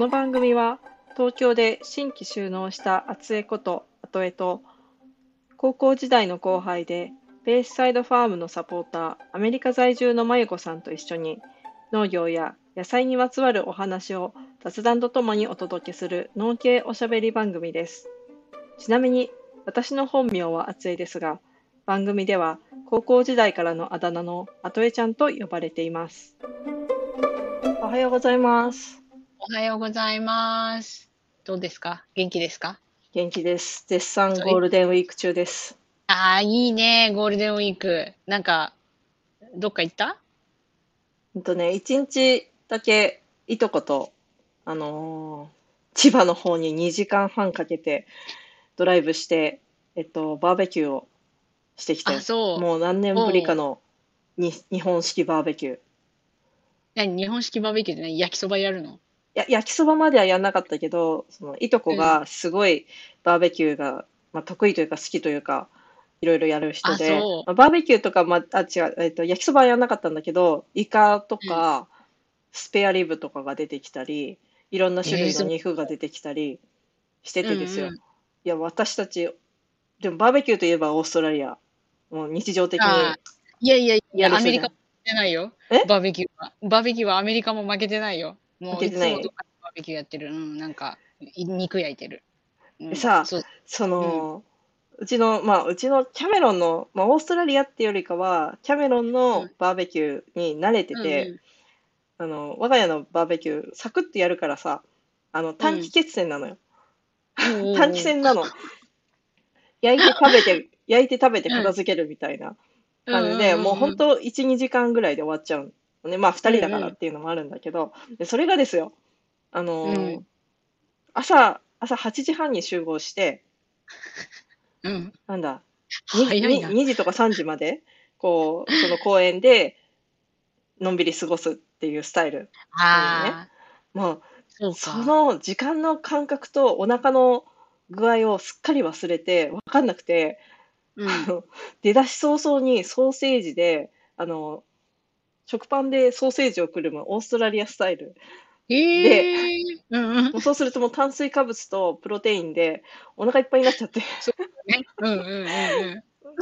この番組は東京で新規就農した厚江こと後江と高校時代の後輩でベースサイドファームのサポーターアメリカ在住のまゆこさんと一緒に農業や野菜にまつわるお話を雑談とともにお届けする農系おしゃべり番組です。ちなみに私の本名は厚江ですが番組では高校時代からのあだ名の後江ちゃんと呼ばれています。おはようございます。おはようございます。どうですか？元気ですか？元気です。絶賛ゴールデンウィーク中です。ああ、いいね、ゴールデンウィーク。なんか、どっか行った？ほんとね、一日だけいとこと、あのー千葉の方に2時間半かけてドライブして、えっと、バーベキューをしてきて、あ、そう。もう何年ぶりかのに日本式バーベキュー。い何？日本式バーベキューで何？焼きそばやるの？や、焼きそばまではやんなかったけど、そのいとこがすごいバーベキューが、まあ、得意というか好きというか、いろいろやる人で、まあバーベキューとか、まあ、あ、違う、えっと、焼きそばはやんなかったんだけど、イカとか、スペアリブとかが出てきたり、いろんな種類の肉が出てきたりしててですよ。うんうんいや、私たち、でもバーベキューといえばオーストラリア。もう日常的に。あいやいやいや、アメリカも負けてないよえ？バーベキューは。バーベキューはアメリカも負けてないよ。もうい。つもかでバーベキューやってる。うん、なんか、い肉焼いてる。うんでさそう。その、うちの、まあ、うちのキャメロンの、まあ、オーストラリアっていうよりかは、キャメロンのバーベキューに慣れてて、うんうん。あの、我が家のバーベキュー、サクッとやるからさ、あの、短期決戦なのよ。短期戦なの。焼いて食べて、焼いて食べて片付けるみたいな感じで、もう本当1、2時間ぐらいで終わっちゃうのね。まあ、2人だからっていうのもあるんだけど、でそれがですよ、あのーうん朝、朝8時半に集合して、うん。なんだ、2, 早いな。2時とか3時まで、こう、その公園で、のんびり過ごすっていうスタイル。ああ、もう、その時間の感覚とお腹の具合をすっかり忘れて、わかんなくて、うん出だし早々にソーセージで、あの、食パンでソーセージをくるむオーストラリアスタイル。ええうんうん。もうそうするともう炭水化物とプロテインでお腹いっぱいになっちゃって、ね。うんうんうんう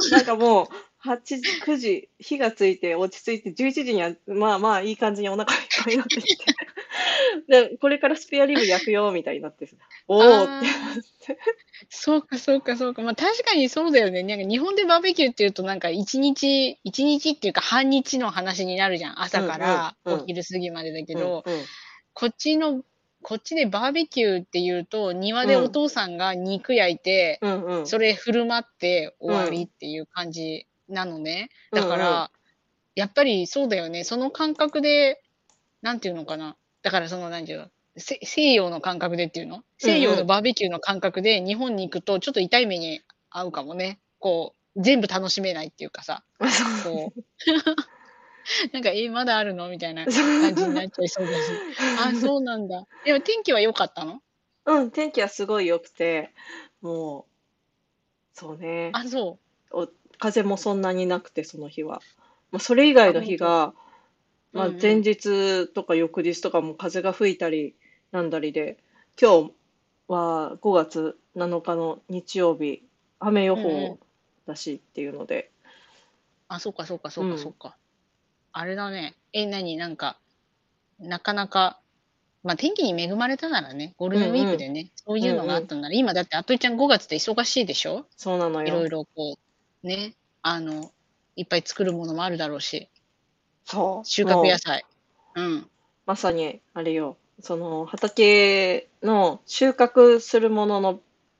ん。なんかもう8時、9時、火がついて落ち着いて11時にはまあまあいい感じにお腹いっぱいになってきて、で、これからスペアリブ焼くよみたいになって、おーって。そうかそうかそうか。まあ確かにそうだよね。なんか日本でバーベキューっていうとなんか一日、一日っていうか半日の話になるじゃん。朝からお昼過ぎまでだけうんど、うんこっちの、こっちでバーベキューっていうと庭でお父さんが肉焼いて、うんうんそれ振る舞って終わりっていう感じなのね。だから、うんうんやっぱりそうだよね。その感覚で、なんていうのかな。だからその、なんていうの、せ西洋の感覚でっていうの？西洋のバーベキューの感覚で日本に行くとちょっと痛い目に遭うかもね。こう、全部楽しめないっていうかさ、こう。なんか、え、まだあるの？みたいな 感じになっちゃいそうだし。あ、そうなんだ。でも天気は良かったの？うん、天気はすごい良くて、もう、そうね、あ、そう。風もそんなになくて、その日は。まあ、それ以外の日が、まあ、前日とか翌日とかも風が吹いたりなんだりで、今日は5月7日の日曜日、雨予うんうん報だしっていうので、あ、そうか、そうか、そうか、うんそうか。あれだね。え、何？なんか、なかなか、まあ天気に恵まれたならね、ゴールデンウィークでね、そういうのがあったんなら、今だって、あといちゃん5月って忙しいでしょ？そうなのいろいよ。ろこう、ね、あの、いっぱい作るものもあるだろうし、そう。収穫野菜。うん。まさに、あれよ、その畑の収穫するものの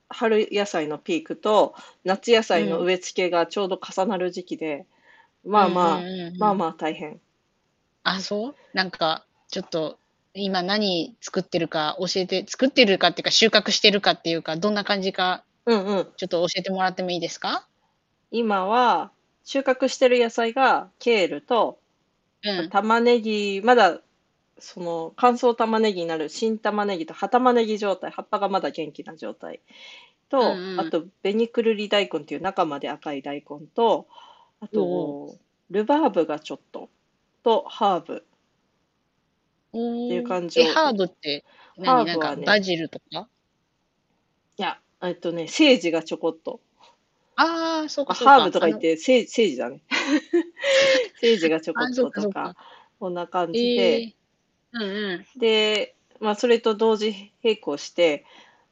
春野菜のピークと夏野菜の植え付けがちょうど重なる時期で、まあまあ、うんうんうんうんまあまあ大変。あ、そう？なんか、ちょっと、今何作ってるか教えて、作ってるかっていうか収穫してるかっていうか、どんな感じか、うんうん。ちょっと教えてもらってもいいですか？今は収穫してる野菜がケールとうん。玉ねぎ、まだその乾燥玉ねぎになる新玉ねぎと葉玉ねぎ状態、葉っぱがまだ元気な状態。と、うんうん。あとベニクルリ大根っていう中まで赤い大根と、あとルバーブがちょっと、とハーブ。っていう感じを。え、ハーブって、何？なんハーブはねかバジルとか？いや、えっとね、セージがちょこっと。ああ、そうか。ハーブとか言って、セージ、セージだね。セージがちょこっととかこんな感じで、えー、うんうん。で、まあ、それと同時並行して、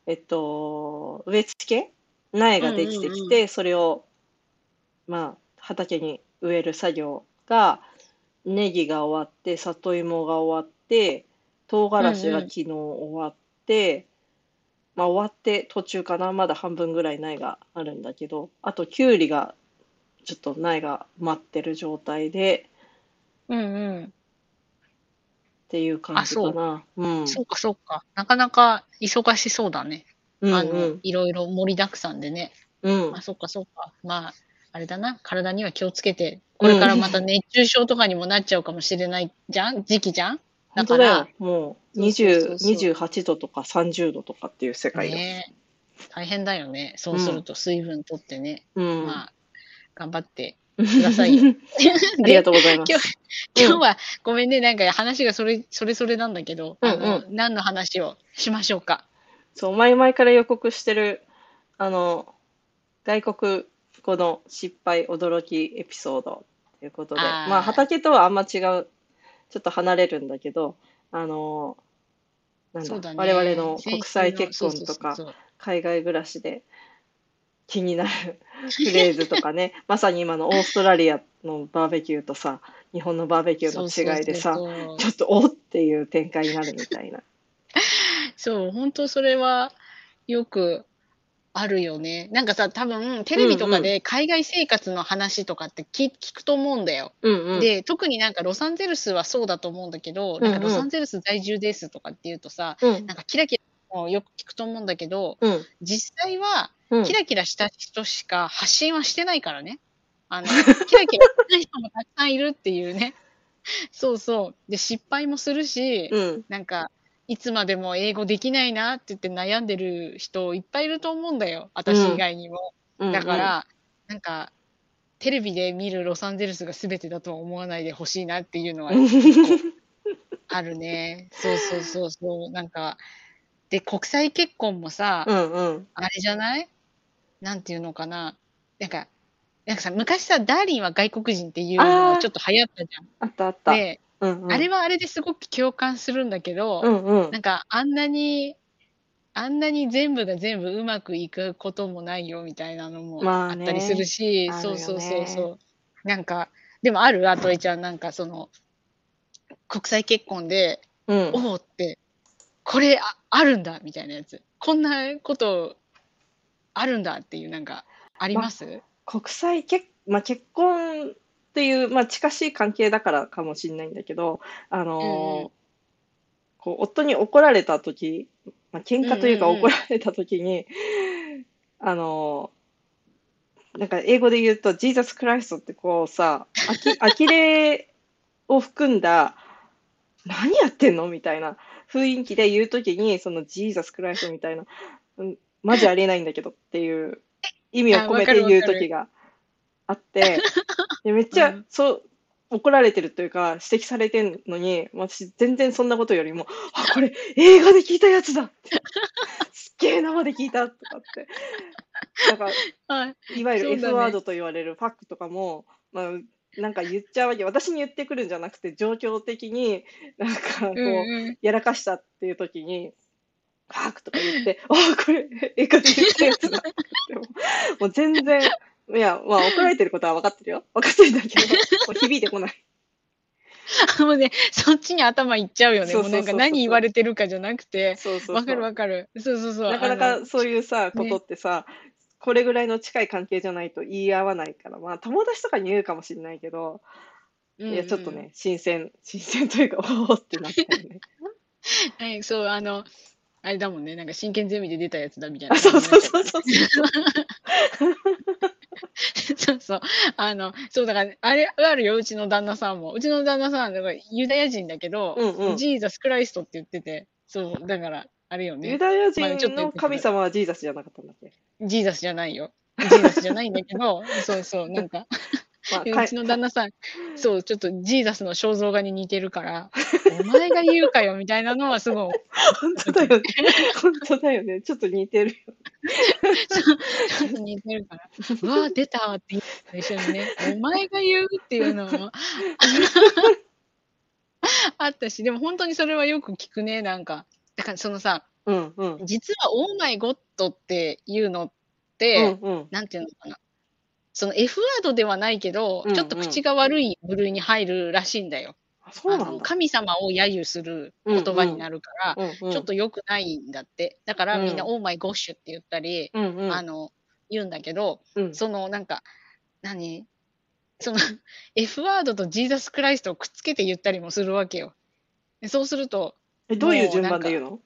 えっと、植え付け？苗ができてきうんて、それを、まあ、畑に植える作業が、ネギが終わって、里芋が終わって、唐辛子が昨日終わって、まあ、終わって途中かな、まだ半分ぐらい苗があるんだけど、あと、きゅうりが、ちょっと苗が待ってる状態で、うんうん。っていう感じかな。うん。そうかそうか。なかなか忙しそうだね。うんあの、うん。いろいろ盛りだくさんでね。うんあ、。そうかそうか。まあ、あれだな。体には気をつけて、これからまた熱中症とかにもなっちゃうかもしれないじゃん？時期じゃん？だか。もうそうそうそう20、そう28度とか30度とかっていう世界だ。ね大変だよね。そうすると水分取ってね。うん。まあ、頑張ってくださいよ。ありがとうございます。今今日は、ごめんね、なんか話がそれ、それそれなんだけど、うんうんあの、何の話をしましょうか。そう、前々から予告してる、あの、外国語の失敗、驚きエピソードということで、あーまあ畑とはあんま違う、ちょっと離れるんだけど、あの、なんだ、そうだね。我々の国際結婚とか海外暮らしで気になる フレーズとかね、まさに今のオーストラリアのバーベキューとさ、日本のバーベキューの違いでさ、ちょっとおっていう展開になるみたいな。そう、本当それはよくあるよね。なんかさ、多分テレビとかで海外生活の話とかって聞聞くと思うんだよ。うんうん。で、特になんかロサンゼルスはそうだと思うんだけど、うんうんなんかロサンゼルス在住ですとかっていうとさ、うんなんかキラキラもよく聞くと思うんだけど、うん実際はうんキラキラした人しか発信はしてないからね。あの、キラキラしてない人もたくさんいるっていうね。そうそう。で、失敗もするし、うんなんか、いつまでも英語できないなって言って悩んでる人いっぱいいると思うんだよ。私以外にも。うんだから、なんか、テレビで見るロサンゼルスが全てだとは思わないでほしいなっていうのは うんあるね。そうそうそうそう。なんか、で、国際結婚もさ、うんうんあれじゃない？なんていうのかな？なんか、なんかさ、昔さ、ダーリンは外国人っていうのあーちょっと流行ったじあったあった。ゃん。で、うんうん。あれはあれですごく共感するんだけど、うんうん。なんかあんなに、あんなに全部が全部うまくいくこともないよみたいなのもまあったりするし、あるよね。そうそうそうそう。なんか、でもあるあとえちゃん、なんかその、国際結婚で、うん。おおって、これああるんだみたいなやつ。こんなことあるんだっていうなんか、あります、国際結、まあ、結婚っていう、まあ、近しい関係だからかもしれないんだけど、あのーうんうん。こう夫に怒られた時、まあ喧嘩というかうんうんうん。怒られた時に、あのーなんか英語で言うと、ジーザス・クライストってこうさ、あき 呆れを含んだ、何やってんのみたいな雰囲気で言うときに、そのジーザス・クライストみたいな、うん、マジありえないんだけどっていう意味を込めて言うときがあって、でめっちゃ、うんそう、怒られてるというか、指摘されてるのに、私全然そんなことよりも、あ、これ映画で聞いたやつだって、すっげえ生で聞いたとかって。なんか、はい。いわゆる F ワードと言われるファックとかも、まあ、なんか言っちゃうわけ。私に言ってくるんじゃなくて、状況的に、なんかこう、うんうん。やらかしたっていう時に、ファックとか言って、ああ、これ、映画で言ったやつだもう全然、いや、まあ怒られてることは分かってるよ。分かってるんだけど、もう響いてこない。もうね、そっちに頭いっちゃうよね。そうそうそうそうもうなんか何言われてるかじゃなくて、そうそうそう。わかるわかる。そうそうそう。なかなあのかそういうさ、ことってさ、これぐらいの近い関係じゃないと言い合わないから、まあ友達とかに言うかもしれないけど、うんうんいや、ちょっとね、新鮮、新鮮というか、おおってなったよね。はい、そう、あの、あれだもんね、なんか真剣ゼミで出たやつだみたいなそうじになっちゃった。そうそうそう。そうそう。あの、そうだから、あれあるよ、うちの旦那さんも。うちの旦那さん、だからユダヤ人だけど、うんうんジーザス・クライストって言ってて、そう、だから、あれよユね、ダヤ人の神様はジーザスじゃなかったんだっけ？ジーザスじゃないよ。ジーザスじゃないんだけど、そうそう、なんか、まあ、うちの旦那さん、そう、ちょっとジーザスの肖像画に似てるから、お前が言うかよみたいなのはすごい、本当だよね。本当だよね。ちょっと似てるよ。ちょっと似てるから、うわ、出たって言うのと一緒にね、お前が言うっていうのも あったし、でも本当にそれはよく聞くね、なんか。だからそのさ、うんうん。実はオーマイゴッドっていうのっうて、んうん。なんていうのかな。その F ワードではないけど、うんうんちょっと口が悪い部類に入るらしいんだよ。あそうなんだ。神様を揶揄する言葉になるから、うんうん、ちょっと良くないんだって。だからみんな、うんオーマイゴッシュって言ったり、うんうん、あの、言うんだけど、うん、そのなんか、何？その F ワードとジーザス・クライストをくっつけて言ったりもするわけよ。でそうすると、えどういう順番で言うの？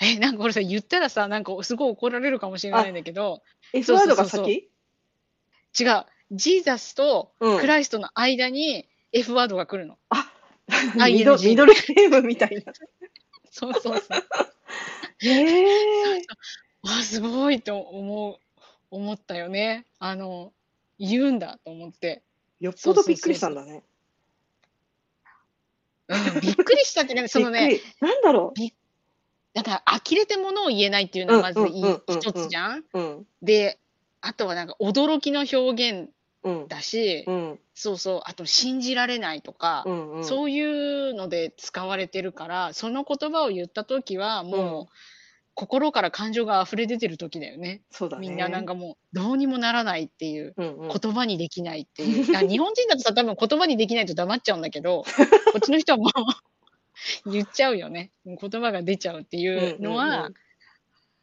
え、なんかこれさ、言ったらさ、なんかすごい怒られるかもしれないんだけど、?F ワードが先？違う、ジーザスとうんクライストの間に F ワードが来るの。ミド ING ミドルネームみたいな。そうそうそう。へえ。あ、すごいと思う、思ったよね。あの、言うんだと思って。よっぽどびっくりしたんだね。うん、びっくりしたってね、そのね、なんだろだから呆れてものを言えないっていうのはまず一つじゃん。う。うん。で、あとはなんか驚きの表現うん。だし、うん。そうそう、あと信じられないとか、うん。うん。そういうので使われてるから、その言葉を言った時はもう、うん心から感情が溢れ出てる時だよね。そうだね。みんななんかもうどうにもならないっていう。うんうん、言葉にできないっていう。日本人だとさ、多分言葉にできないと黙っちゃうんだけど、こっちの人はもう 言っちゃうよね。言葉が出ちゃうっていうのうんうんはうん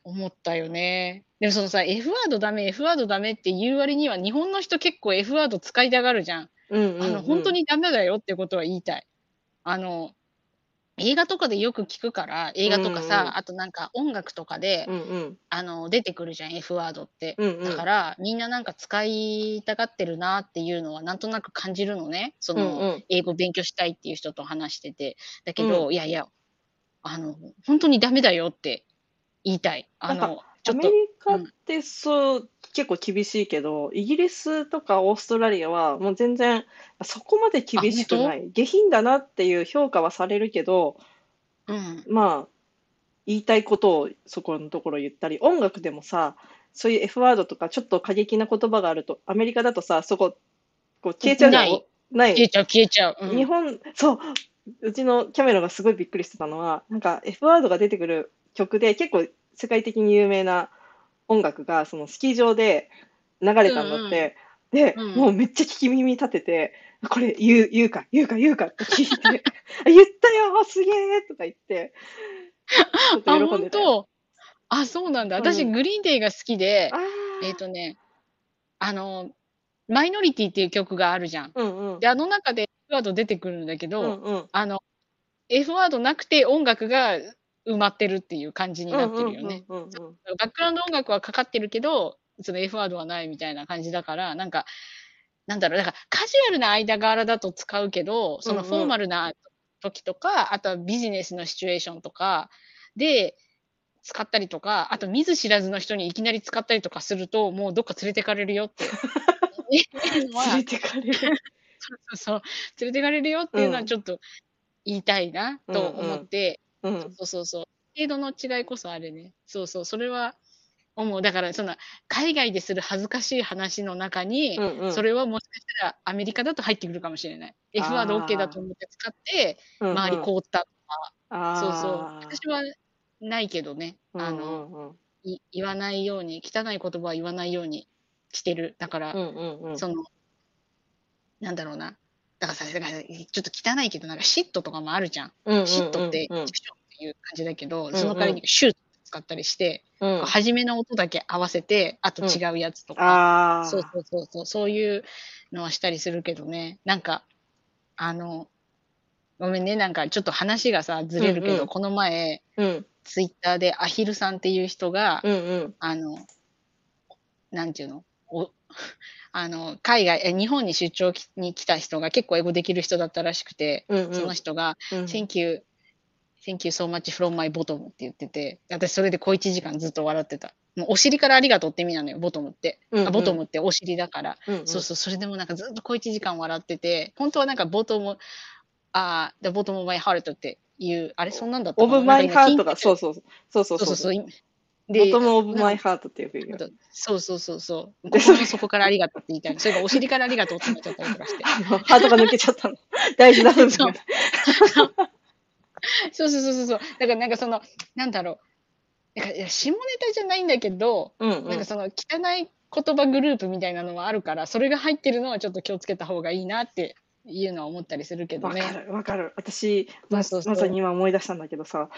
思ったよね。でもそのさ、F ワードダメ、F ワードダメって言う割には、日本の人結構 F ワード使いたがるじゃん。うんうんうん、あの、本当にダメだよってことは言いたい。あの、映画とかでよく聞くから、映画とかさ、うんうんあとなんか音楽とかで、うんうん。あの、出てくるじゃん、F ワードって。うんうん。だから、みんななんか使いたがってるなっていうのはなんとなく感じるのね。その、うんうん英語勉強したいっていう人と話してて。だけど、いやいや、あの、本当にダメだよって言いたい。あの、アメリ、カってそう、結構厳しいけど、イギリスとかオーストラリアはもう全然そこまで厳しくない。下品だなっていう評価はされるけど、うん。まあ、言いたいことをそこのところ言ったり、音楽でもさ、そういう F ワードとかちょっと過激な言葉があると、アメリカだとさ、そこ、こう消えちゃうないない消えちゃう、消えちゃう。うん日本、そう、うちのキャメロがすごいびっくりしてたのは、なんか F ワードが出てくる曲で結構世界的に有名な音楽がそのスキー場で流れたんだって、で、うん。もうめっちゃ聞き耳立てて、これ言う、言うか、言うか、言うかって聞いて、あ言ったよ、すげえとか言って、ちょっあ、と喜ん本でたあ、そうなんだ。うん。私、グリーンデーが好きで、あえっ、とね、あの、マイノリティっていう曲があるじゃん。ーうんうん。で、あの中で F ワード出てくるんだけど、うんうん。あの、F ワードなくて音楽が埋まってるっていう感じになってるよね。うんうんうんうんバックグラウンド音楽はかかってるけど、その F ワードはないみたいな感じだから、なんか、なんだろう、だからカジュアルな間柄だと使うけど、そのフォーマルな時とか、あとはビジネスのシチュエーションとかで使ったりとか、あと見ず知らずの人にいきなり使ったりとかすると、もうどっか連れてかれるよって。連れてかれる。そうそうそう、連れてかれるよっていうのうんはちょっと言いたいなと思って、うんそうそうそう。程度の違いこそあれね。そうそう、それは思う。だから、その、海外でする恥ずかしい話の中に、うんうんそれはもしかしたらアメリカだと入ってくるかもしれない。F ワード OK だと思って使って、うんうん周り凍った。あそうそう。ー私はないけどね。あの、うんうんうんい言わないように、汚い言葉は言わないようにしてる。だから、うんうんうんその、なんだろうな。だからさ、だからちょっと汚いけど、なんか嫉妬とかもあるじゃん。うんうん嫉妬って、うん。うんチクションっていう感じだけど、んうん。その代わりにシュート使ったりして、うん。初めの音だけ合わせて、あと違うやつとか、ああ。そうそうそうそう、そういうのはしたりするけどね、なんか、あの、ごめんね、なんかちょっと話がさ、ずれるけど、うんうん。この前、うん。ツイッターでアヒルさんっていう人が、うんうん。あの、なんていうの？お あの、海外、え日本に出張に来た人が結構英語できる人だったらしくて、うんうんその人が、うん Thank you, thank you so much from my bottom って言ってて、私それで小1時間ずっと笑ってた。もうお尻からありがとうって意味なのよ、ボトムって。うんうんあボトムってお尻だから。うんうんそうそう、それでもなんかずっと小1時間笑ってて、本当はなんかボトム、あー、The bottom of my heart っていう、あれそんなんだったオブマイハートが、そそううそうそうそうそうそう。そう。でボトムオブマイハートっていうふうに。そうそうそうそう。で心の底からありがとうって言いたい。それがお尻からありがとうってなっちゃったりとかして。ハートが抜けちゃったの。大事な部分そうが。そうそうそうそう。だからなんかその、なんだろう。なんかいや下ネタじゃないんだけど、うんうんなんかその汚い言葉グループみたいなのはあるから、それが入ってるのはちょっと気をつけた方がいいなっていうのは思ったりするけどね。わかるわかる。私、まそうそうそうまさに今思い出したんだけどさ、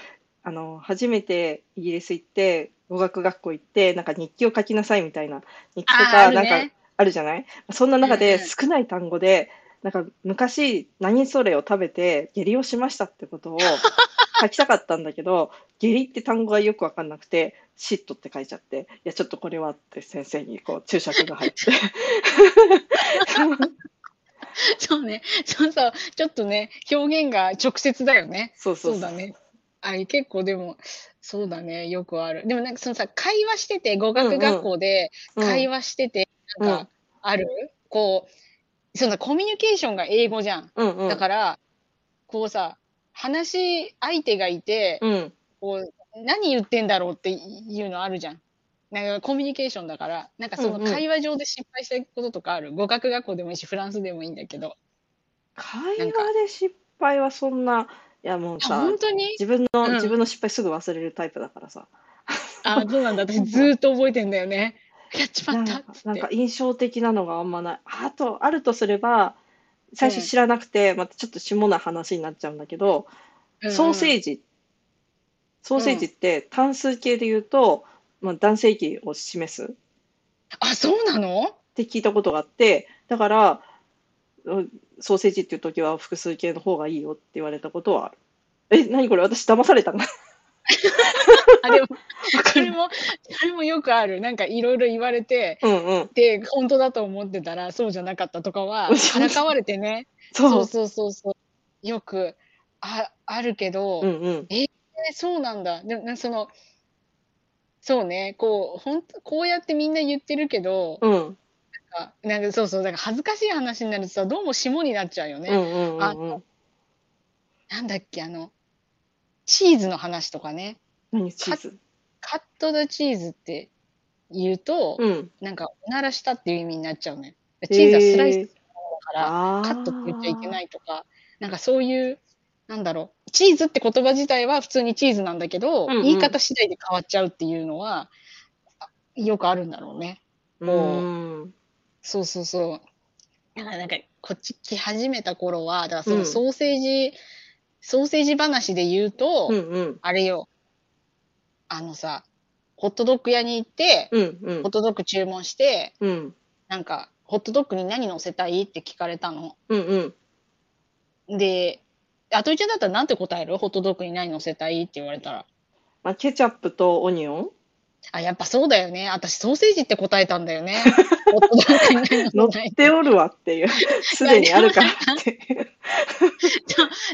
あの、初めてイギリス行って、語学学校行って、なんか日記を書きなさいみたいな、日記とか、なんかあるじゃない？そんな中で少ない単語で、なんか昔何それを食べて下痢をしましたってことを 書きたかったんだけど、下痢って単語がよくわかんなくて、シットって書いちゃって、いや、ちょっとこれはって先生にこう注釈が入って。そうね。そうそう。ちょっとね、表現が直接だよね。そうそうそうだね。あれ結構でも、そうだね。よくある。でもなんかそのさ、会話してて、語学学校でうん会話してて、うんなんかある、こう、そのコミュニケーションが英語じゃん。うんうん。だから、こうさ、話し相手がいて、うん。こう、何言ってんだろうっていうのあるじゃん。なんかコミュニケーションだから、なんかその会話上で失敗したこととかある、語学学校でもいいし、フランスでもいいんだけど。会話で失敗はそんな、いやもうあ、さ、本当に？自分の、うん自分の失敗すぐ忘れるタイプだからさ。あ、そうなんだ。私 ずーっと覚えてんだよね。やっちまったっなんか印象的なのがあんまない。あと、あるとすれば、最初知らなくて、またちょっと下な話になっちゃうんだけど、ソーセージ。ソーセージって単数形で言うと、まあ、男性器を示すっあ、そうなの？て聞いたことがあって、だから、うんソーセージっていう時は複数形の方がいいよって言われたことはある。え、何これ？私騙されたの？あ、でも、それも、それもよくある。なんかいろいろ言われて、うんうん。で、本当だと思ってたら、そうじゃなかったとかは、嘘からかわれてね。そ。そううそうそうそう。よく、あ、あるけど、うんうん。えそうなんだ。でも、なその、そうね、こう、ほんと、こうやってみんな言ってるけど、うん。あなんかそうそう、だから恥ずかしい話になるとさ、どうも下になっちゃうよね。うんうんうんあうん。なんだっけ、あの、チーズの話とかね。何チーズ？カットドチーズって言うと、うん。なんか、おならしたっていう意味になっちゃうね。チーズはスライスだから、あカットって言っちゃいけないいとか、なんかそういう、なんだろう、チーズって言葉自体は普通にチーズなんだけど、うんうん言い方次第で変わっちゃうっていうのは、あよくあるんだろうね。うこん。そうそうそう。だからなんか、こっち来始めた頃は、だからそうのんソーセージ、ソーセージ話で言うと、うんうん。あれよ、あのさ、ホットドッグ屋に行って、うんうんホッ。トドッグ注文して、うんなんか、ホットドッグに何乗せたいって聞かれたの。うんうん。で、あといちゃんだったらなんて答える？ホットドッグに何乗せたい？って言われたら。まあ、ケチャップとオニオン？あ、やっぱそうだよね。私ソーセージって答えたんだよね。ホットドッグに何乗っておるわっていう。すでにあるからってい う。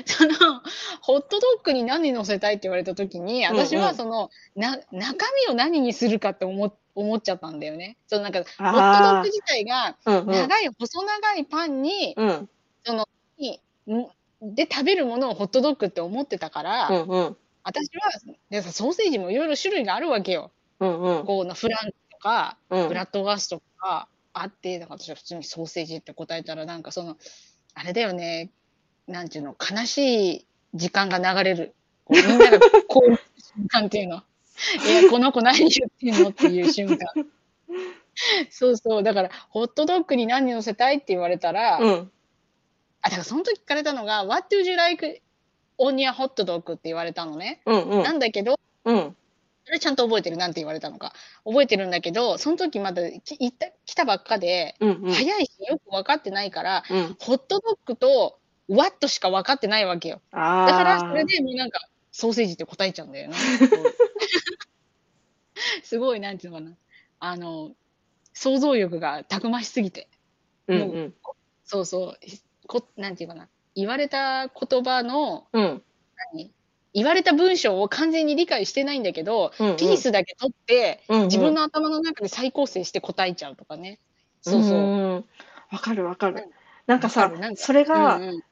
その、ホットドッグに何乗せたいって言われた時に、うんうん私はその、な、中身を何にするかって思っ思っちゃったんだよね。そのなんか、ホットドッグ自体が、うんうん。長い、細長いパンに、うんにんで食べるものをホットドッグって思ってたから、うんうん。私はでさソーセージもいろいろ種類があるわけよ。うんうん。こうフランクとか、うんブラッドガストとかあって、だから私は普通にソーセージって答えたら、なんかその、あれだよね、なんていうの、悲しい時間が流れる。みんなが こう瞬間っていうの。え、この子何言ってんのっていう瞬間。そうそう。だから、ホットドッグに何乗せたいって言われたら、うん。あ、だからその時聞かれたのが、What would you like on your hot dog? って言われたのね。うんうんなんだけど、うん。それちゃんと覚えてる。なんて言われたのか。覚えてるんだけど、その時まだき行った来たばっかで、うんうん。早いしよく分かってないから、うん。ホットドッグと What しか分かってないわけよ。ああ。だから、それでもうなんか、ソーセージって答えちゃうんだよね。すごい、なんていうのかな。あの、想像力がたくましすぎて。うんうん。そうそう。こなんていうかな。言われた言葉の、うん。何？言われた文章を完全に理解してないんだけど、うんうんピースだけ取って、うんうん自分の頭の中で再構成して答えちゃうとかね。そうそう。んわかるわかる。なんかさわかそれがうんうん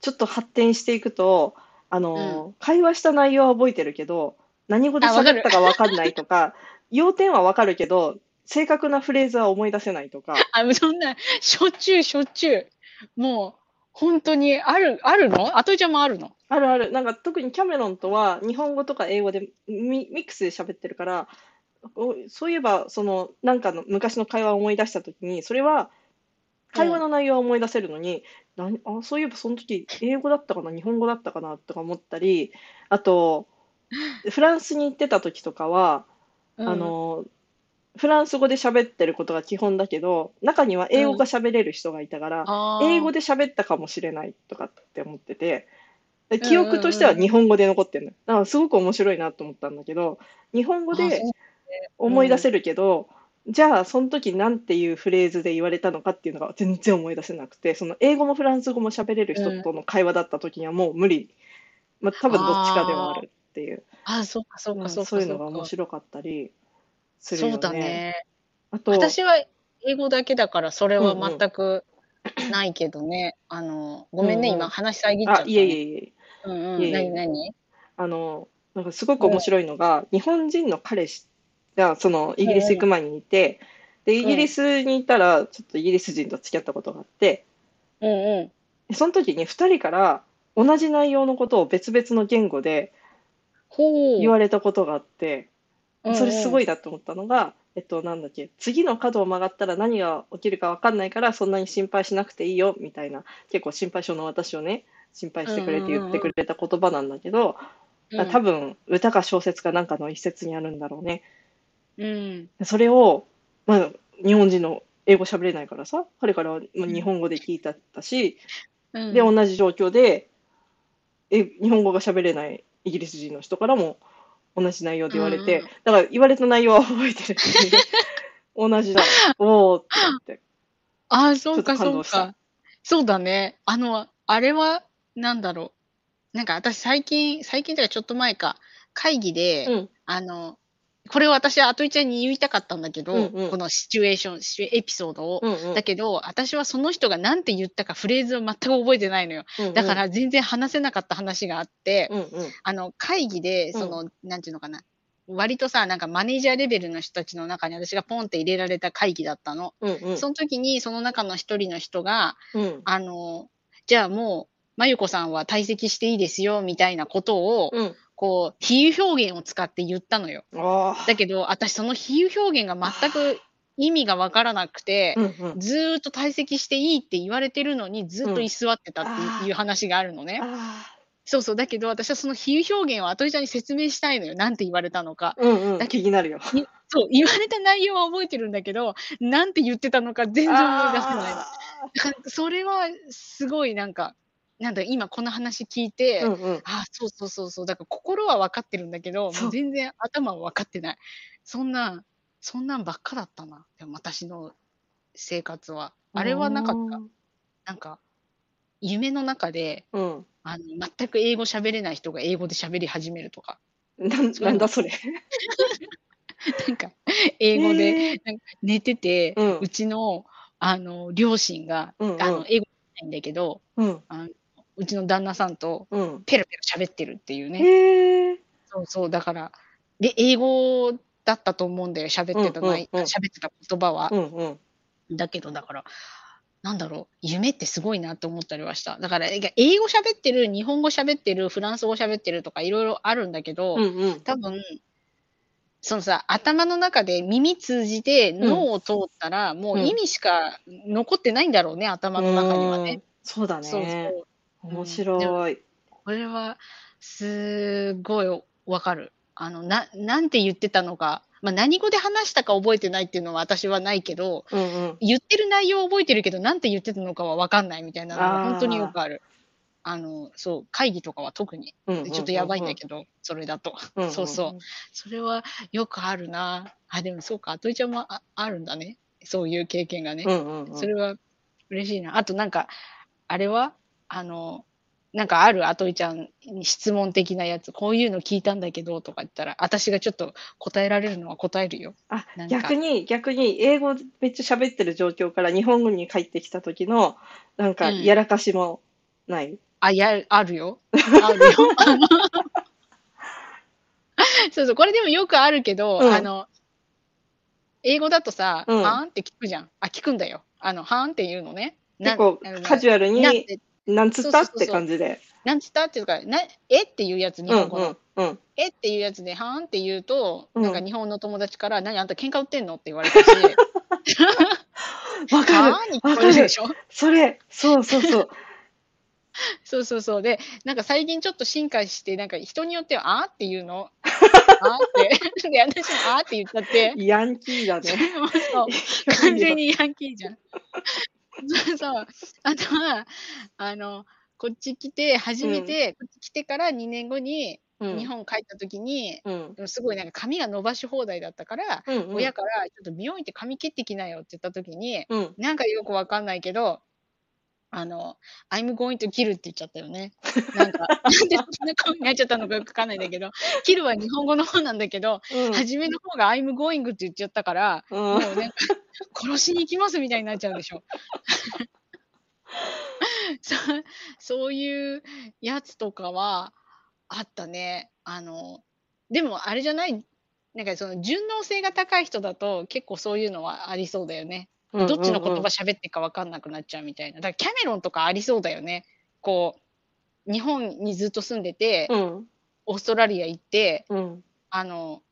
ちょっと発展していくと、あの、会話した内容は覚えてるけど、何語で喋ったかわかんないとか、要点はわかるけど、正確なフレーズは思い出せないとか。あ、そんな、しょっちゅうしょっちゅう。もう、本当にある、あるの？あといちゃんもあるの？あるある。なんか特にキャメロンとは日本語とか英語でミミックスで喋ってるから、おそういえば、その、なんかの昔の会話を思い出したときに、それは、会話の内容は思い出せるのに、なんあ、そういえばその時英語だったかな、日本語だったかなとか思ったり、あと、フランスに行ってた時とかは、あ、の、フランス語で喋ってることが基本だけど、中には英語が喋れる人がいたから、英語で、で喋ったかもしれないとかって思ってて、で記憶としては日本語で残ってるのよ。だからすごく面白いなと思ったんだけど、日本語で思い出せるけど、じゃあその時なんていうフレーズで言われたのかっていうのが全然思い出せなくて、その英語もフランス語も喋れる人との会話だった時にはもう無理。まあ多分どっちかではあるっていう、あ、そうか、そうまあか、そうか。そういうのが面白かったりするよそうだね。あと、私は英語だけだから、それは全くないけどね。あの、ごめんね、うんうん今話遮っちゃった、あ、ね。いえいえいえ。うんうん。何何？あの、なんかすごく面白いのが、日本人の彼氏が、その、イギリス行く前にいて、で、イギリスにいたら、ちょっとイギリス人と付き合ったことがあって、うんうん。でその時に2人から同じ内容のことを別々の言語で。言われたことがあって、それすごい。いなと思ったのが、えっと、なんだっけ、次の角を曲がったら何が起きるか分かんないから、そんなに心配しなくていいよ、みたいな、結構心配性の私をね、心配してくれて言ってくれた言葉なんだけど、うん多分、歌か小説かなんかの一節にあるんだろうね。うん。それを、まあ、日本人の英語喋れないからさ、彼から日本語で聞いたし、うん。で、同じ状況で、え、日本語が喋れないイギリス人の人からも同じ内容で言われて、うんうんだから言われた内容は覚えてるっていう同じだ。おーってなって。ああ、そうか、そうか。そうだね。あの、あれは、なんだろう。なんか私最近、最近というかちょっと前か、会議で、うん。あの、これを私はあといちゃんに言いたかったんだけど、うんうんこのシチュエーション、シチュエエピソードを。うんうんだけど、私はその人が何て言ったかフレーズを全く覚えてないのよ。うんうんだから全然話せなかった話があって、うんうん。あの、会議で、その、なんていうのかな。割とさ、なんかマネージャーレベルの人たちの中に私がポンって入れられた会議だったの。うんうん。その時にその中の一人の人が、うん。あの、じゃあもう、まゆこさんは退席していいですよ、みたいなことを、うん。こう、比喩表現を使って言ったのよ。だけど、私その比喩表現が全く意味がわからなくて、うんうん。ずーっと退席していいって言われてるのに、ずっと居座ってたっていう話があるのね。あそうそう。だけど、私はその比喩表現をあとりちゃんに説明したいのよ。なんて言われたのか。ーうんうん。だけ気になるよ。そう、言われた内容は覚えてるんだけど、なんて言ってたのか全然思い出せないの。あだからそれはすごいなんか、なんだ、今この話聞いて、ーうんうん。あそうそうそうそう、だから心は分かってるんだけど、もう全然頭は分かってない。そんな、そんなんばっかだったな、でも私の生活は。あれはなかった。なんか、夢の中で、うん。あの全く英語喋れない人が英語で喋り始めるとか、なんだそれ。なんか、英語で、なんか寝てて、うんうちの、あの、両親が、うんうんあの、英語ないんだけど、うん。うちの旦那さんとうん。ペラペラ喋ってるっていうね。へえ。そうそう、だから、で、英語だったと思うんだよ、喋ってたうんうんうん喋ってた言葉は。うんうん。だけど、だから、なんだろう、夢ってすごいなって思ったりはした。だから、え英語喋ってる、日本語喋ってる、フランス語喋ってるとかいろいろあるんだけど、うんうん。多分、そのさ、頭の中で耳通じて脳を通ったら、もう意味しか残ってないんだろうね、頭の中にはね。うん。そうだそうね。そう。面白い。これは、すごいわかる。あの、な、なんて言ってたのか、まあ、何語で話したか覚えてないっていうのは私はないけど、うんうん。言ってる内容は覚えてるけど、なんて言ってたのかはわかんないみたいなのが本当によくある。あの、そう、会議とかは特に、うんうんうんうんちょっとやばいんだけど、それだと。うんうんそうそう。それはよくあるな。あ、でもそうか、あといちゃんもああるんだね。そういう経験がね。うんうんうん。それは嬉しいな。あとなんか、あれはあの、なんかあるあといちゃんに質問的なやつ、こういうの聞いたんだけどとか言ったら、私がちょっと答えられるのは答えるよ。あ逆に、逆に、英語めっちゃ喋ってる状況から日本語に帰ってきた時の、なんか、うんやらかしもない？あ、や、あるよ。あるよ。そうそう、これでもよくあるけど、うんあの、英語だとさ、うんはーんって聞くじゃん。あ、聞くんだよ。あの、はーんって言うのね。な結構カジュアルに、なんつった？って感じで。なんつった？っていうか、なえ？っていうやつ、日うん本語の。うんうん。え？っていうやつで、はーんって言うと、うんなんか日本の友達から、何あんた喧嘩売ってんの？って言われたし、わかるはーに聞こえるでしょ？それ、そうそうそう。そうそうそう。で、なんか最近ちょっと進化して、なんか人によっては、あーって言うの？あーって。で、私もあーって言っちゃって。ヤンキーだね。そう完全にヤンキーじゃん。そ うそう。あとは、あの、こっち来て、初めて、こっち来てから2年後に、うん日本帰った時に、うんすごいなんか髪が伸ばし放題だったから、うんうん親から、ちょっと美容院って髪切ってきなよって言った時に、うん。なんかよくわかんないけど、あの、I'm going to kill って言っちゃったよね。なんか、なんでそんな顔になっちゃったのかよくわかんないんだけど、キルは日本語の方なんだけど、うん初めの方が I'm going って言っちゃったから、うんもうなんか、殺しに行きますみたいになっちゃうでしょ。そそういうやつとかはあったね。あの、でもあれじゃない、なんかその順応性が高い人だと結構そういうのはありそうだよね。どっちの言葉喋ってるか分かんなくなっちゃうみたいな。だからキャメロンとかありそうだよね。こう、日本にずっと住んでて、うんオーストラリア行って、うんあの、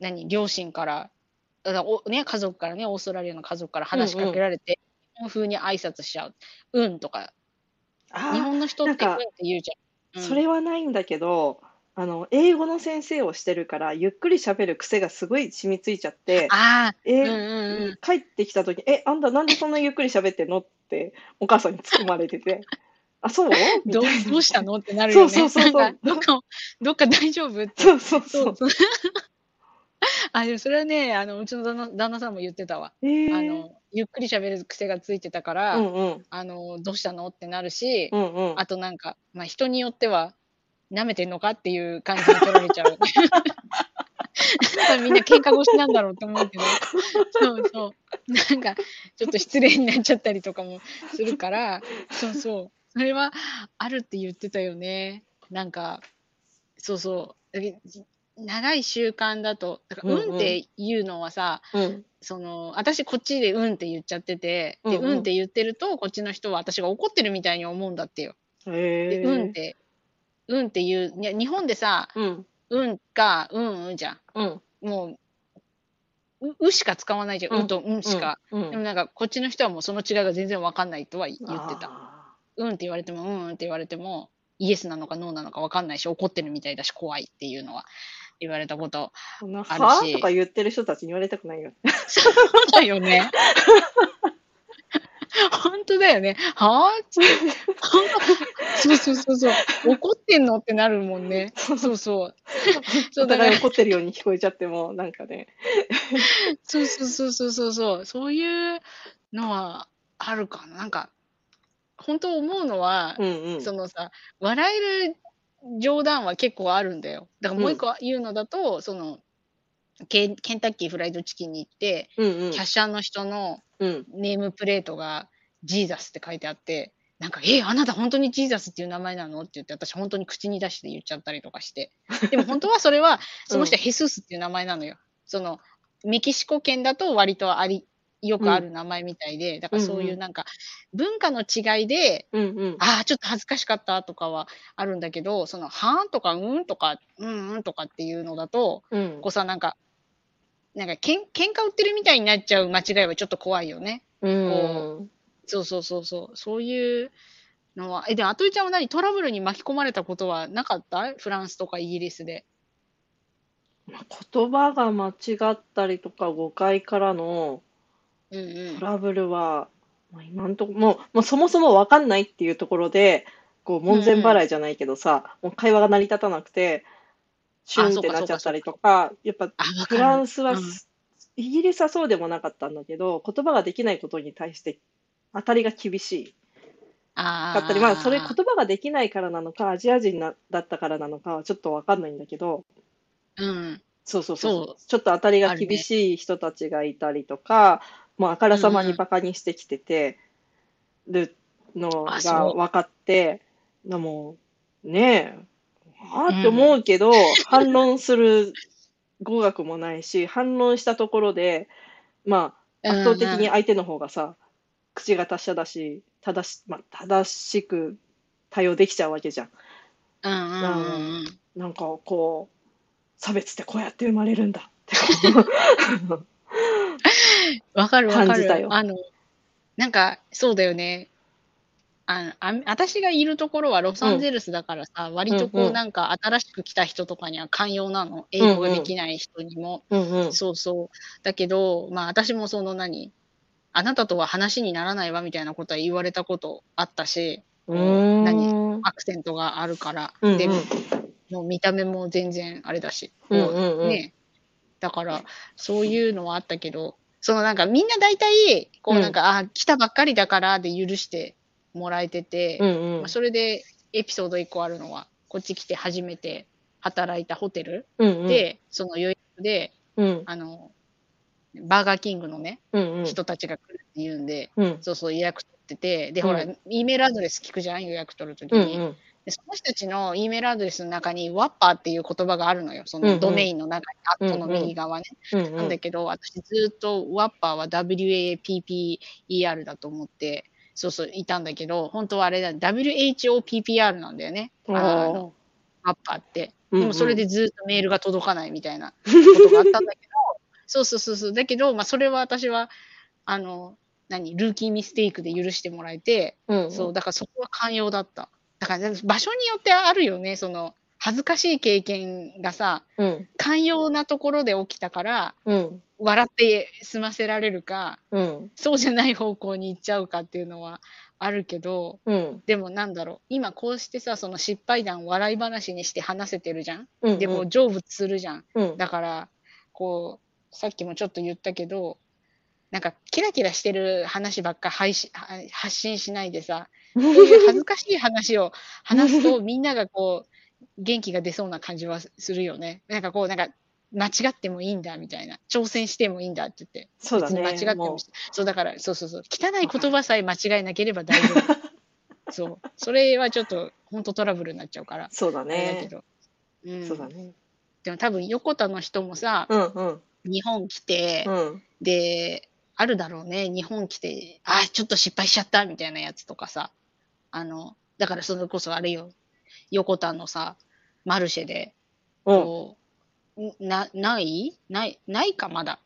何、両親から、だおね、家族からね、オーストラリアの家族から話しかけられて、日本風に挨拶しちゃう。うんとか、あ日本の人ってうんって言うじゃん。うんそれはないんだけど、あの、英語の先生をしてるから、ゆっくり喋る癖がすごい染みついちゃって、ああ、えうんうんうん。帰ってきた時え、あんたなんでそんなゆっくり喋ってんのってお母さんに突っ込まれてて、あ、そう？みどうたいなどうしたの？ってなるよね。そうそうそうそうなんかどっか、どっか大丈夫？って。そうそうそう。そう。あ、でもそれはね、あの、うちの旦那旦那さんも言ってたわ。えーあの、ゆっくり喋る癖がついてたから、うんうんあの、どうしたの？ってなるし、うんうん。あとなんか、まあ、人によっては、舐めてんのかっていう感じに取られちゃう。みんな喧嘩腰なんだろうと思うけど、そうそう。なんか、ちょっと失礼になっちゃったりとかもするから、そうそう。それはあるって言ってたよね。なんか、そうそう。長い習慣だと、だから、うんうんうんって言うのはさ、うんその私こっちでうんって言っちゃってて、でうんうんうんって言ってるとこっちの人は私が怒ってるみたいに思うんだってよ。でうんってうんっていういや日本でさうんうんかうんうんじゃん。うんもうううしか使わないじゃん、ううんん、とうんしか。うんでもなんかこっちの人はもうその違いが全然わかんないとは言ってた。あうんって言われてもうんうんって言われてもイエスなのかノーなのかわかんないし怒ってるみたいだし怖いっていうのは言われたこと。ーそんなあるしはとか言ってる人たちに言われたくないよ。そうだよね。本当だよね。はあ？そうそうそうそう。怒ってんのってなるもんね。そうそう。そ うお互い怒ってるように聞こえちゃっても、なんかね。そうそうそうそうそうそう。そういうのはあるかな。なんか、本当思うのは、うんうん。そのさ、笑える冗談は結構あるんだよ。だからもう一個言うのだと、その、ケンタッキーフライドチキンに行って、うんうんキャッシャーの人のうん。ネームプレートがジーザスって書いてあって、なんか、え、あなた本当にジーザスっていう名前なのって言って、私本当に口に出して言っちゃったりとかして。でも本当はそれは、その人はヘスースっていう名前なのよ。その、メキシコ圏だと割とあり、よくある名前みたいで、だからそういうなんか、文化の違いで、うんうん。ああ、ちょっと恥ずかしかったとかはあるんだけど、その、はーんとか、うんとか、うんうんとかっていうのだと、うんこうさ、なんか、なんかけん、喧嘩売ってるみたいになっちゃう間違いはちょっと怖いよね。うん。そうそうそうそう。そういうのは。え、で、あといちゃんは何？トラブルに巻き込まれたことはなかった？フランスとかイギリスで。まあ言葉が間違ったりとか誤解からのうんうんト。ラブルは、まあ、今んとこもう、もうそもそも分かんないっていうところで、こう門前払いじゃないけどさ、もう会話が成り立たなくて、シュンってなっちゃったりとか、やっぱフる。ランスは、うん。イギリスはそうでもなかったんだけど、言葉ができないことに対して当たりが厳しい。あかったり、まあ、それ言葉ができないからなのか、アジア人なだったからなのかはちょっとわかんないんだけど、うん。そうそうそう。ちょっと当たりが厳しい人たちがいたりとか、もうあからさまにバカにしてきててるのが分かって、なもう、ねえ、はあって思うけど、反論する語学もないし、反論したところで、まあ、圧倒的に相手の方がさ、口が達者だし、正し、まあ、正しく対応できちゃうわけじゃん。うんうんうんうん。なんかこう、差別ってこうやって生まれるんだって わかるわかる。感じたよあの、なんか、そうだよね。あのあ私がいるところはロサンゼルスだからさ、割とこうんううんなんか新しく来た人とかには寛容なの。英語ができない人にも。うんうん。そうそう。だけど、まあ私もその何あなたとは話にならないわみたいなことは言われたことあったし、何アクセントがあるから。うんうんで、もう見た目も全然あれだし。うんうんうんね。だから、そういうのはあったけど、そのなんかみんな大体、こうなんか、あ、来たばっかりだからで許してもらえてて、うんうん。まあ、それでエピソード1個あるのは、こっち来て初めて働いたホテルうんうん。で、その予約で、うん。あの、バーガーキングのね、うんうん。人たちが来るって言うんで、うん。そうそう予約取ってて、で、うん。ほら、E メールアドレス聞くじゃん、予約取るときに。うんうん。でその人たちの E メールアドレスの中に、ワッパーっていう言葉があるのよ。そうんうん。のドメインの中に、アットの右側ね。うんなんだけど、私ずっとワッパーは WAPPER だと思って、そうそう、いたんだけど、本当はあれだ、WHOPPR なんだよね。あの、ワッパーって。うんうんでもそれでずっとメールが届かないみたいな ことがあったんだけど、そうそうそうそう。だけど、まあそれは私は、あの、何、ルーキーミステイクで許してもらえて、うんそう、だからそこは寛容だった。だから、場所によってあるよね、その、恥ずかしい経験がさ、うん寛容なところで起きたから、うん笑って済ませられるか、うんそうじゃない方向に行っちゃうかっていうのはあるけど、うんでもなんだろう、今こうしてさ、その失敗談笑い話にして話せてるじゃん？うんで、こう成仏するじゃん。うんだから、こう、さっきもちょっと言ったけど、なんかキラキラしてる話ばっか配信は発信しないでさ、こういう恥ずかしい話を話すとみんながこう、元気が出そうな感じはするよね。なんかこう、なんか、間違ってもいいんだみたいな。挑戦してもいいんだって言って。そうだね別に間違ってもそうだから、そうそうそう。汚い言葉さえ間違えなければ大丈夫。そう。それはちょっと、本当トラブルになっちゃうから。そうだあれだけねど。うん。そうだねでも多分、横田の人もさ、うんうん日本来て、うんで、あるだろうね。日本来て、あ、ちょっと失敗しちゃったみたいなやつとかさ。あの、だからそれこそあれよ。横田のさ、マルシェで、うんこう、な、ない？ないないか、まだ。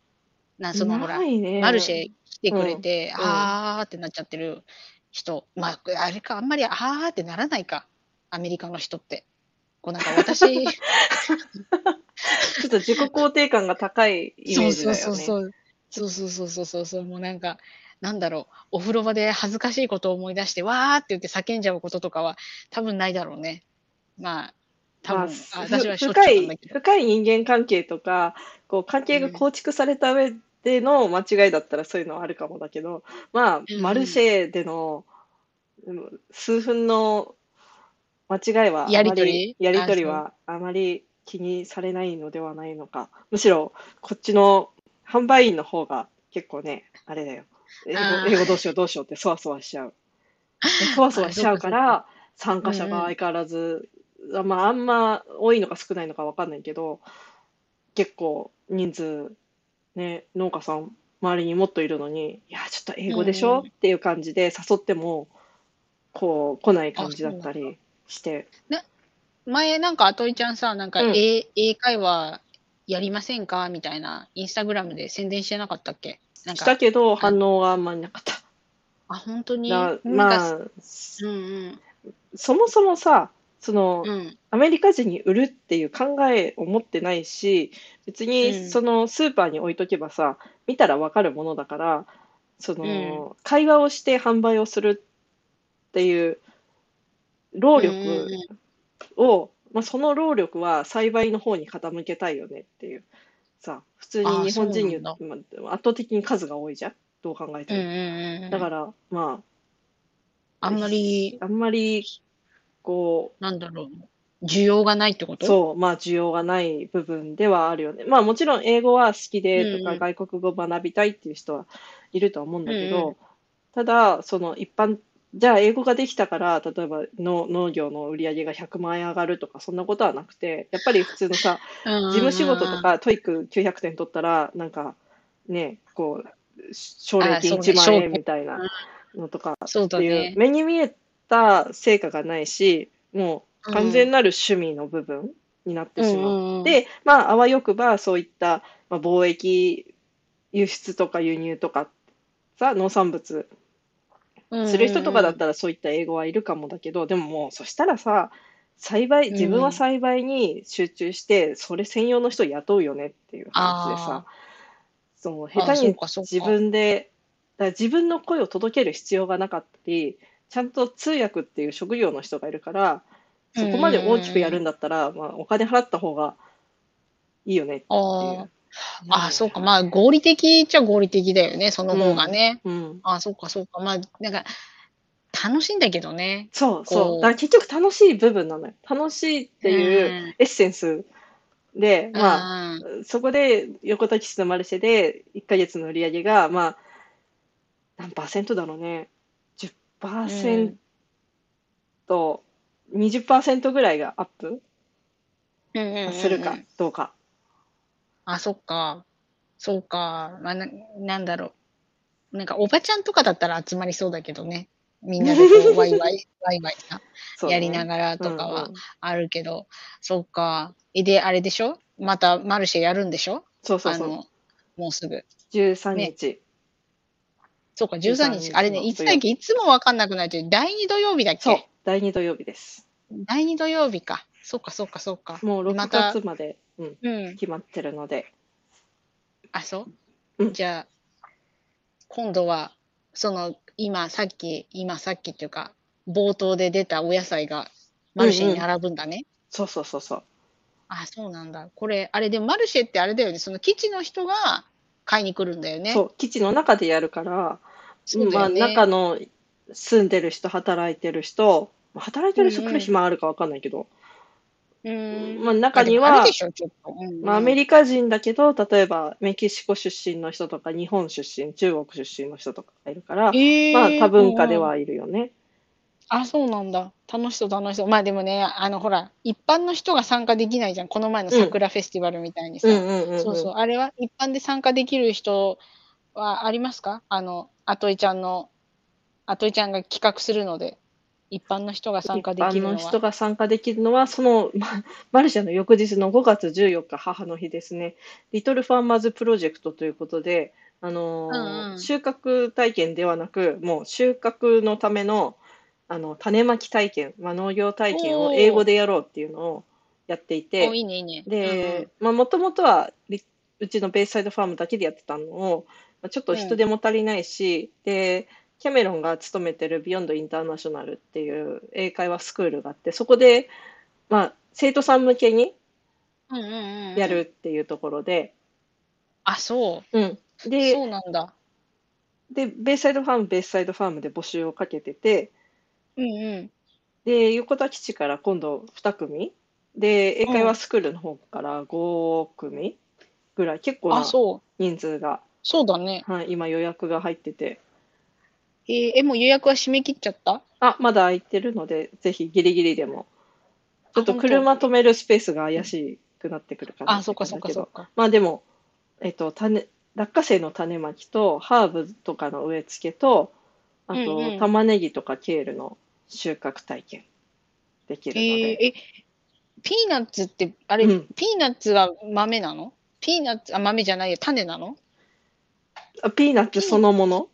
な、そのほら、ねマルシェ来てくれて、うんあーってなっちゃってる人。まあ、あれか、あんまりあーってならないか。アメリカの人って。こうなんか私、ちょっと自己肯定感が高いイメージだよねそうそうそうそう。そうそうそうそうそう。もうなんか、なんだろう。お風呂場で恥ずかしいことを思い出して、わーって言って叫んじゃうこととかは多分ないだろうね。まあ、多分、まあ深い。深い人間関係とかこう関係が構築された上での間違いだったらそういうのはあるかもだけどまあうん。マルシェでのうん数分の間違いはやりとり？やりとりはあまり気にされないのではないのか。むしろこっちの販売員の方が結構ねあれだよ。英語英語どうしようどうしようってそわそわしちゃう。そわそわしちゃうから参加者が相変わらず、あまあ、あんま多いのか少ないのか分かんないけど、結構人数、ね、農家さん周りにもっといるのに、いや、ちょっと英語でしょ、うん。っていう感じで誘っても、こう、来ない感じだったりして、前なんか、あといちゃんさ、なんか、うん。英英会話やりませんか？みたいな、インスタグラムで宣伝してなかったっけ？なんか、したけど反応があんまりなかった。あ、本当に？まあ、うんうん。そもそもさ、その、うん。アメリカ人に売るっていう考えを持ってないし、別うんにそのスーパーに置いとけばさ、見たらわかるものだから、その、会話をして販売をするっていう労力を、まあ、その労力は栽培の方に傾けたいよねっていう。さ、普通に日本人に圧倒的に数が多いじゃん。どう考えてうんも。だから、まあ、あんまり、あんまり、こなんだろう、需要がないってこう、と？そう、まあ需要がない部分ではあるよね。まあもちろん英語は好きでとかうんうん。外国語を学びたいっていう人はいるとは思うんだけど、ただ、その一般、じゃあ英語ができたから、例えばの農業の売り上げが100万円上がるとか、そんなことはなくて、やっぱり普通のさ、事務仕事と、か、 TOEIC 900点取ったら、なんか、ね、こう、奨励金あそうね。1万円みたいなのとかっていうね、。目に見えた成果がないし、もう完全なる趣味の部分になってしまう。うんうん、で、まあ、あわよくば、そういった、まあ、貿易、輸出とか輸入とか、さ、農産物する人とかだったらそういった英語はいるかもだけど、でももうそしたらさ、栽培、自分は栽培に集中して、それ専用の人雇うよねっていう話でさ、そう、下手に自分で、だ自分の声を届ける必要がなかったり、ちゃんと通訳っていう職業の人がいるから、そこまで大きくやるんだったら、まあ、お金払った方がいいよねっていあう。あ、あそうか。まあ、合理的っちゃ合理的だよね、その方がね。うん。あそうか、そうか。まあ、なんか、楽しいんだけどね。そうそう。だから結局楽しい部分なのよ。楽しいっていうエッセンスで、まあ、あ、そこで横田基地のマルシェで1ヶ月の売り上げが、まあ、何パーセントだろうね。10%、20%ぐらいがアップうんうんうんうんするかどうか。あ、そっか。そうか。まあ、な、なんだろう。なんか、おばちゃんとかだったら集まりそうだけどね。みんなでこう、ワイワイ、ワイワイさ、そうねやりながらとかはうんうんあるけど、そうか。え、で、あれでしょ？またマルシェやるんでしょ？そうそうそう。もうすぐ。13日。そうか、13 13日。日あれね、のいつだっけ？いつもわかんなくなっちゃう。第2土曜日だっそうけ。第2土曜日です。第2土曜日か。そうか、そうか、そうか。もう6また月まで、うん、うん。決まってるので。あ、そう、うんじゃあ、今度は、その、今、さっき、今、さっきっていうか、冒頭で出たお野菜がマルシェに並ぶんだね。そうそうそうそう。あ、そうなんだ。これ、あれでもマルシェってあれだよね。その基地の人が買いに来るんだよね。そう、基地の中でやるから、まあ、そうだよね。中の住んでる人、働いてる人、まあ働いてる人来る暇あるかわかんないけど、うーん。まあ中にはまあ、アメリカ人だけど、例えばメキシコ出身の人とか、日本出身、中国出身の人とかがいるから、えーまあ多文化ではいるよね。あ、そうなんだ。楽しそう、楽しそう。まあでもね、あの、ほら、一般の人が参加できないじゃん。この前の桜フェスティバルみたいにさ。そうそう。あれは一般で参加できる人はありますか？あの、あといちゃんの、あといちゃんが企画するので、一般の人が参加できるのは。一般の人が参加できるのは、その、ま マルシェの翌日の5月14日、母の日ですね。リトルファーマーズプロジェクトということで、あのーうんうん収穫体験ではなく、もう収穫のための、あの、種まき体験、まあ、農業体験を英語でやろうっていうのをやっていてお、いいね、いいね。で、まあ、もともとはリ、うちのベイサイドファームだけでやってたのを、まあちょっと人手も足りないし、で、キャメロンが勤めてるビヨンドインターナショナルっていう英会話スクールがあって、そこで、まあ、生徒さん向けにうんうんうんうん。やる。っていうところで、あ、そう。うん。でそ、うなんだ。で、ベイサイドファーム、ベイサイドファームで募集をかけてて、うんうん。で、横田基地から今度2組、で、英会話スクールの方から5組ぐらい、結構あ、な。人数が、そうだね。はい、今予約が入ってて、えーえ、もう予約は締め切っちゃった？あ、まだ空いてるので、ぜひギリギリでも。ちょっと車止めるスペースが怪しくなってくるかなあ、そっかそっかそっか。まあでも、えっと、種、落花生の種まきと、ハーブとかの植え付けと、あと、うんうん玉ねぎとかケールの収穫体験できえるので。ーえ、ピーナッツって、あれ、うんピーナッツは豆なの？ピーナッツ、あ、豆じゃないよ、種なの？あピーナッツそのもの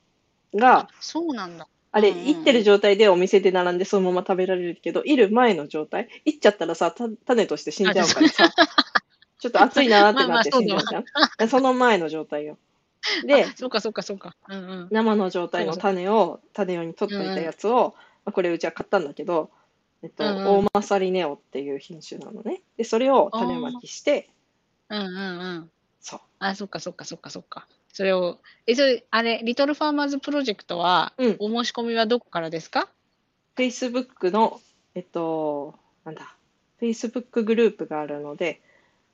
が、そうなんだ。あれ、いってる状態でお店で並んでそのまま食べられるけど、いる前の状態、いっちゃったらさ、た種として死んじゃうからさ、ちょっと熱いなーってなって死んじゃうじゃん。でその前の状態よ。であ、そうかそうかそうか。うんうん。生の状態の種を、種用に取っといたやつを、まあこれうちは買ったんだけど、えっと、オーマサリネオっていう品種なのね。で、それを種まきして、うんうんうん。そう。あ、そっかそっかそっかそっか。それを、え、それ、あれ、リトルファーマーズプロジェクトは、うん。お申し込みはどこからですか？Facebook の、えっと、なんだ、Facebook グループがあるので、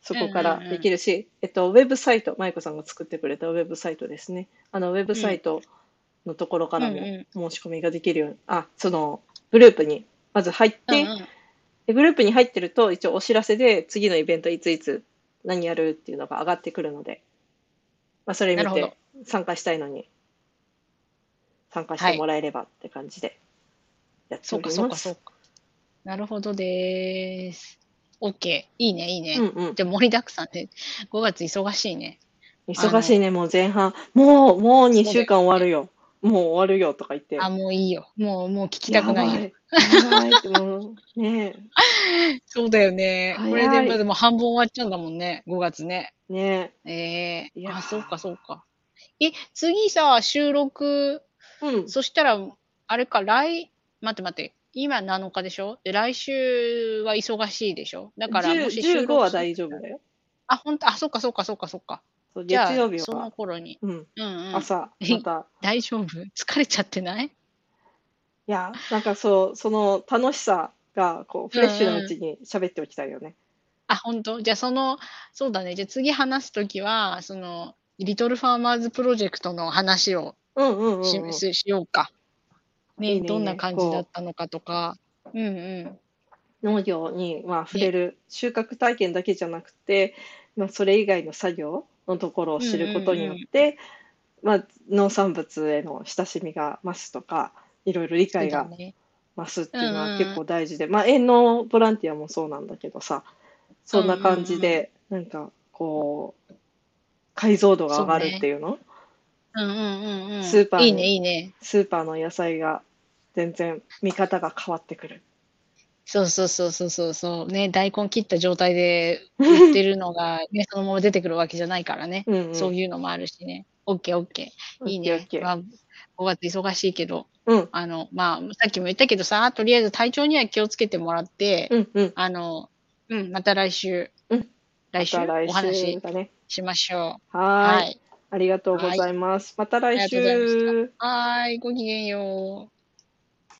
そこからできるし、えっと、ウェブサイト、舞子さんが作ってくれたウェブサイトですね。あの、ウェブサイトのところからも申し込みができるように、あ、その、グループにまず入って、うんうん。でグループに入ってると、一応お知らせで、次のイベントいついつ何やるっていうのが上がってくるので、まあ、それ見て参加したいのに、参加してもらえればって感じでやってそうかおります。そうかそうか。なるほどです。OK。いいね、いいね。うんうん。でも盛りだくさんで、5月忙しいね。忙しいね、もう前半。もう、もう2週間終わるよ。もう終わるよとか言って。あ、もういいよ。もう、もう聞きたくないよ。やばい。やばいってもう、ね そうだよね。これで、まあでも半分終わっちゃうんだもんね。5月ね。え、ねええいやーあ、そうか、そうか。え、次さ、収録、え。うん。そしたら、あれか、来、待って待って。今7日でしょ？で、来週は忙しいでしょ？だから、もし収10 15録は大丈夫だよ。あ、本当？あ、そうか、そうか、そうか、そうか。そうじゃあ月曜日そのは、頃に。うん、うんうん。朝、えまた。大丈夫？疲れちゃってない？いや、なんかそう、その楽しさが、こう、フレッシュなうちに喋っておきたいよね。あ、本当？じゃあその、そうだね。じゃあ次話すときは、その、リトルファーマーズプロジェクトの話をうんうんうんし,うん。し、しようか。ねいいねどんな感じだったのかとか。うんうん。農業に、まあ、触れる、収穫体験だけじゃなくて、まあ、それ以外の作業のところを知ることによって、まあ、農産物への親しみが増すとか、いろいろ理解が。増すっていうのは結構大事で、まあ、園農ボランティアもそうなんだけどさ、そんな感じで、なんか、こう、解像度が上がるっていうの？うんうんうんうん。スーパーにいいね、いいね。スーパーの野菜が全然見方が変わってくる。そうそうそうそうそうそう。ね、大根切った状態で 売ってるのが、ね、そのまま出てくるわけじゃないからね。うんうん。そういうのもあるしね。オッケーオッケー。いいねまあ、5月忙しいけど、うん、あの、まあ、さっきも言ったけどさ、とりあえず体調には気をつけてもらって、うん、うん。あの、うん、また来週、うん来週お話しましょう。はーい。はい。ありがとうございます。また来週。はーい、ごきげんよう。